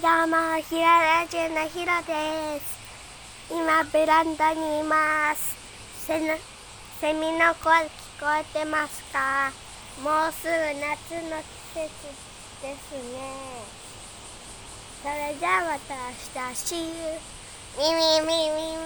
どうもひらラジオのひろです。今ベランダにいます。セセミの声聞こえてますか？もうすぐ夏の季節ですね。それじゃあまた明日 See you みみみみみ。